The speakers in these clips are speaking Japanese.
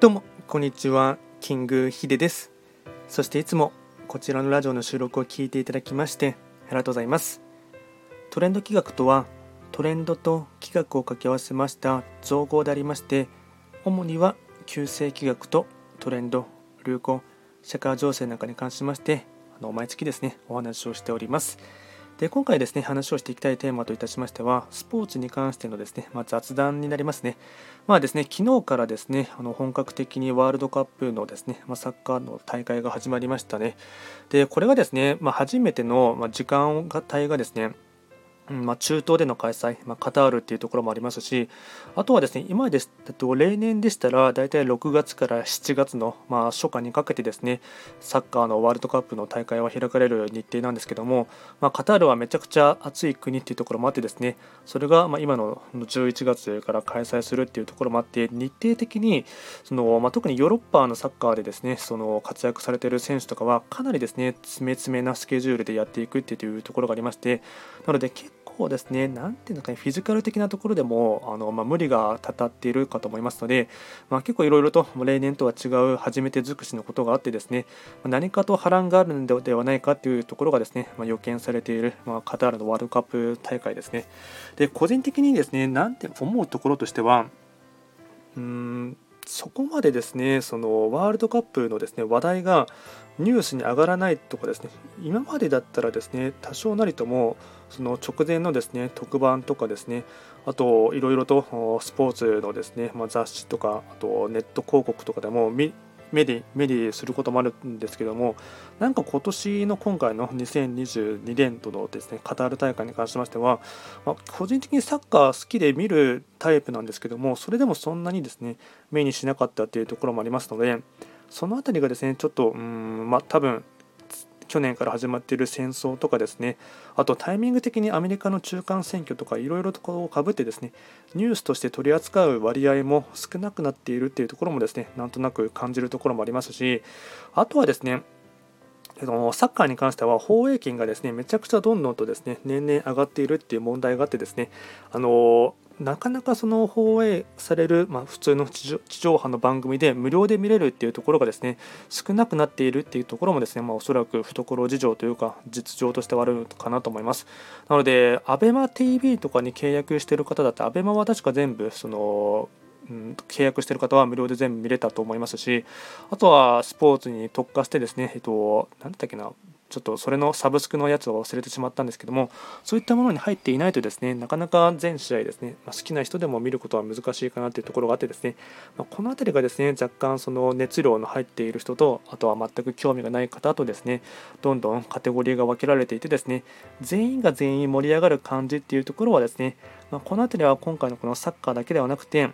どうもこんにちはキングヒデです。そしていつもこちらのラジオの収録を聞いていただきましてありがとうございます。トレンド企画とはトレンドと企画を掛け合わせました造語でありまして主には旧世企画とトレンド流行社会情勢なんかに関しましてあの毎月ですねお話をしております。で今回ですね話をしていきたいテーマといたしましてはスポーツに関してのですね、まあ、雑談になりますね。まあですね昨日からですねあの本格的にワールドカップのですね、まあ、サッカーの大会が始まりましたね。でこれがですね、まあ、初めての、時間帯がですねまあ、中東での開催、まあ、カタールっていうところもありますし、あとはですね、今ですと例年でしたら、大体6月から7月の、まあ、初夏にかけてですね、サッカーのワールドカップの大会は開かれる日程なんですけども、まあ、カタールはめちゃくちゃ暑い国っていうところもあってですね、それがまあ今の11月から開催するっていうところもあって、日程的にその、まあ特にヨーロッパのサッカーでですね、その活躍されている選手とかは、かなりですね、詰め詰めなスケジュールでやっていくっていうところがありまして、なので結構ですね、なんていうのかね、フィジカル的なところでもあの、まあ、無理がたたっているかと思いますので、まあ、結構いろいろと例年とは違う初めて尽くしのことがあってですね、何かと波乱があるのではないかというところがですね、まあ、予見されている、まあ、カタールのワールドカップ大会ですね。で、個人的にですね、なんて思うところとしては、うーんそこまでですねそのワールドカップのですね話題がニュースに上がらないとかですね今までだったらですね多少なりともその直前のですね特番とかですねあといろいろとスポーツのですね、まあ、雑誌とかあとネット広告とかでも目で目ですることもあるんですけどもなんか今年の今回の2022年度のですねカタール大会に関しましては、まあ、個人的にサッカー好きで見るタイプなんですけどもそれでもそんなにですね目にしなかったっていうところもありますのでその辺りがですねちょっとうんまあ多分去年から始まっている戦争とかですねあとタイミング的にアメリカの中間選挙とかいろいろとこうかぶってですねニュースとして取り扱う割合も少なくなっているっていうところもですねなんとなく感じるところもありますしあとはですねサッカーに関しては放映権がですねめちゃくちゃどんどんとですね年々上がっているっていう問題があってですねあのなかなかその放映される、まあ、普通の地上波の番組で無料で見れるっていうところがですね少なくなっているっていうところもですね、まあ、おそらく懐事情というか実情としてはあるかなと思います。なので ABEMATV とかに契約してる方だって ABEMA は確か全部そのうん、契約している方は無料で全部見れたと思いますしあとはスポーツに特化してですね、えっと、何だったっけなちょっとそれのサブスクのやつを忘れてしまったんですけどもそういったものに入っていないとですねなかなか全試合ですね、まあ、好きな人でも見ることは難しいかなというところがあってですね、まあ、この辺りがですね若干その熱量の入っている人とあとは全く興味がない方とですねどんどんカテゴリーが分けられていてですね全員が全員盛り上がる感じっていうところはですね、まあ、この辺りは今回のこのサッカーだけではなくて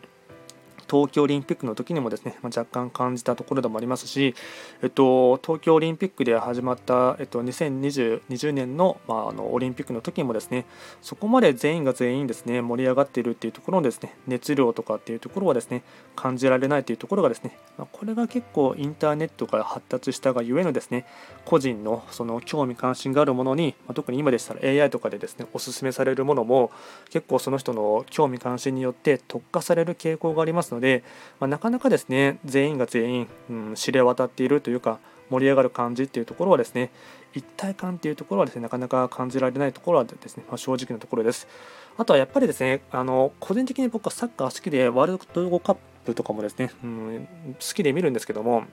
東京オリンピックの時にもですね、ま若干感じたところでもありますし、えっと、東京オリンピックで始まった、えっと、2020年の,、まあ、あのオリンピックの時にもですねそこまで全員が全員ですね盛り上がっているっていうところのですね熱量とかっていうところはですね感じられないというところがですね、まこれが結構インターネットが発達したがゆえのですね個人のその興味関心があるものに、ま特に今でしたら AI とかでですねおすすめされるものも結構その人の興味関心によって特化される傾向がありますので、でまあ、なかなかですね全員が全員、うん、知れ渡っているというか盛り上がる感じっていうところはですね一体感っていうところはですねなかなか感じられないところはですね、まあ、正直なところです。あとはやっぱりですねあの個人的に僕はサッカー好きでワールドカップとかもですね、うん、好きで見るんですけども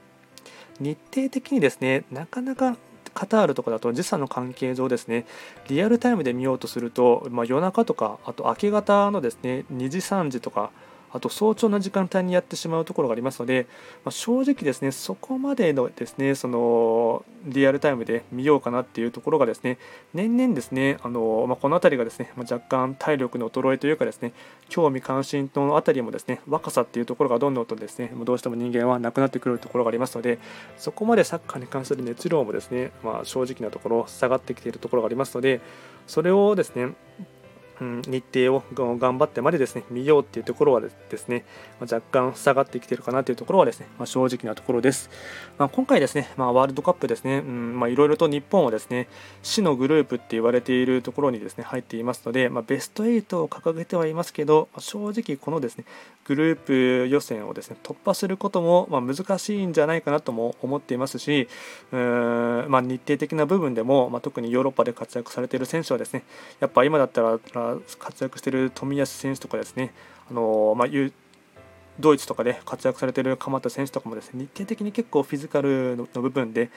日程的にですねなかなかカタールとかだと時差の関係上ですねリアルタイムで見ようとすると、まあ、夜中とかあと明け方のですね2時3時とかあと早朝の時間帯にやってしまうところがありますので、まあ、正直ですねそこまでのですねそのリアルタイムで見ようかなっていうところがですね年々ですねあの、まあ、この辺りがですね、まあ、若干体力の衰えというかですね興味関心のあたりもですね若さっていうところがどんどんとですねもうどうしても人間はなくなってくるところがありますのでそこまでサッカーに関する熱量もですね、まあ、正直なところ下がってきているところがありますのでそれをですねうん、日程を頑張ってまでですね見ようっていうところはですね、ま若干下がってきてるかなというところはですね、まあ、正直なところです。まあ、今回ですね、まあ、ワールドカップですね、いろいろと日本はですね死のグループって言われているところにですね入っていますので、ま、ベスト8を掲げてはいますけど、正直このですねグループ予選をですね突破することもま難しいんじゃないかなとも思っていますし、うーま日程的な部分でも、ま特にヨーロッパで活躍されている選手はですねやっぱ今だったら活躍している冨安選手とかですね、あのまあ、ドイツとかで活躍されている鎌田選手とかもですね日程的に結構フィジカルの部分で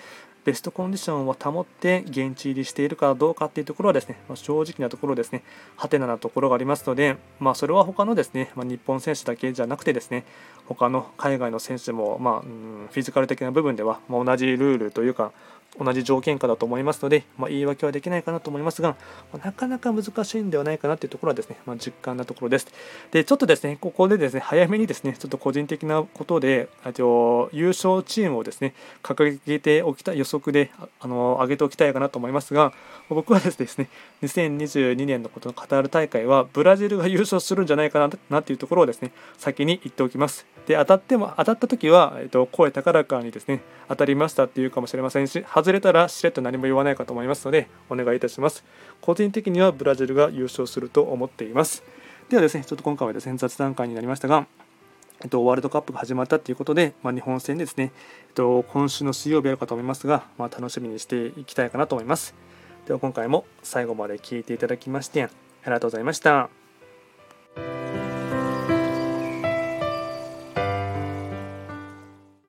ベストコンディションを保って現地入りしているかどうかっていうところはですね、まあ、正直なところですね、ハテナなところがありますので、まあ、それは他のですね、まあ、日本選手だけじゃなくてですね、他の海外の選手も、まあ、フィジカル的な部分では、ま同じルールというか、同じ条件下だと思いますので、まあ、言い訳はできないかなと思いますが、まあ、なかなか難しいんではないかなというところはですね、まあ、実感なところです。で、ちょっとですね、ここでですね、早めにですね、ちょっと個人的なことで、と優勝チームをですね、掲げておきたい予測で、あの、上げておきたいかなと思いますが、僕はですね、2022年のことのカタール大会は、ブラジルが優勝するんじゃないかななというところをですね、先に言っておきます。で、当たっても、当たった時は、えっと、声高らかにですね、当たりましたっていうかもしれませんし、外れたらしれっと何も言わないかと思いますのでお願いいたします個人的にはブラジルが優勝すると思っていますではですねちょっと今回はですね雑談会になりましたがえっと、ワールドカップが始まったということで、まあ、日本戦ですね、えっと、今週の水曜日あるかと思いますが、まあ、楽しみにしていきたいかなと思います。では今回も最後まで聴いていただきましてありがとうございました。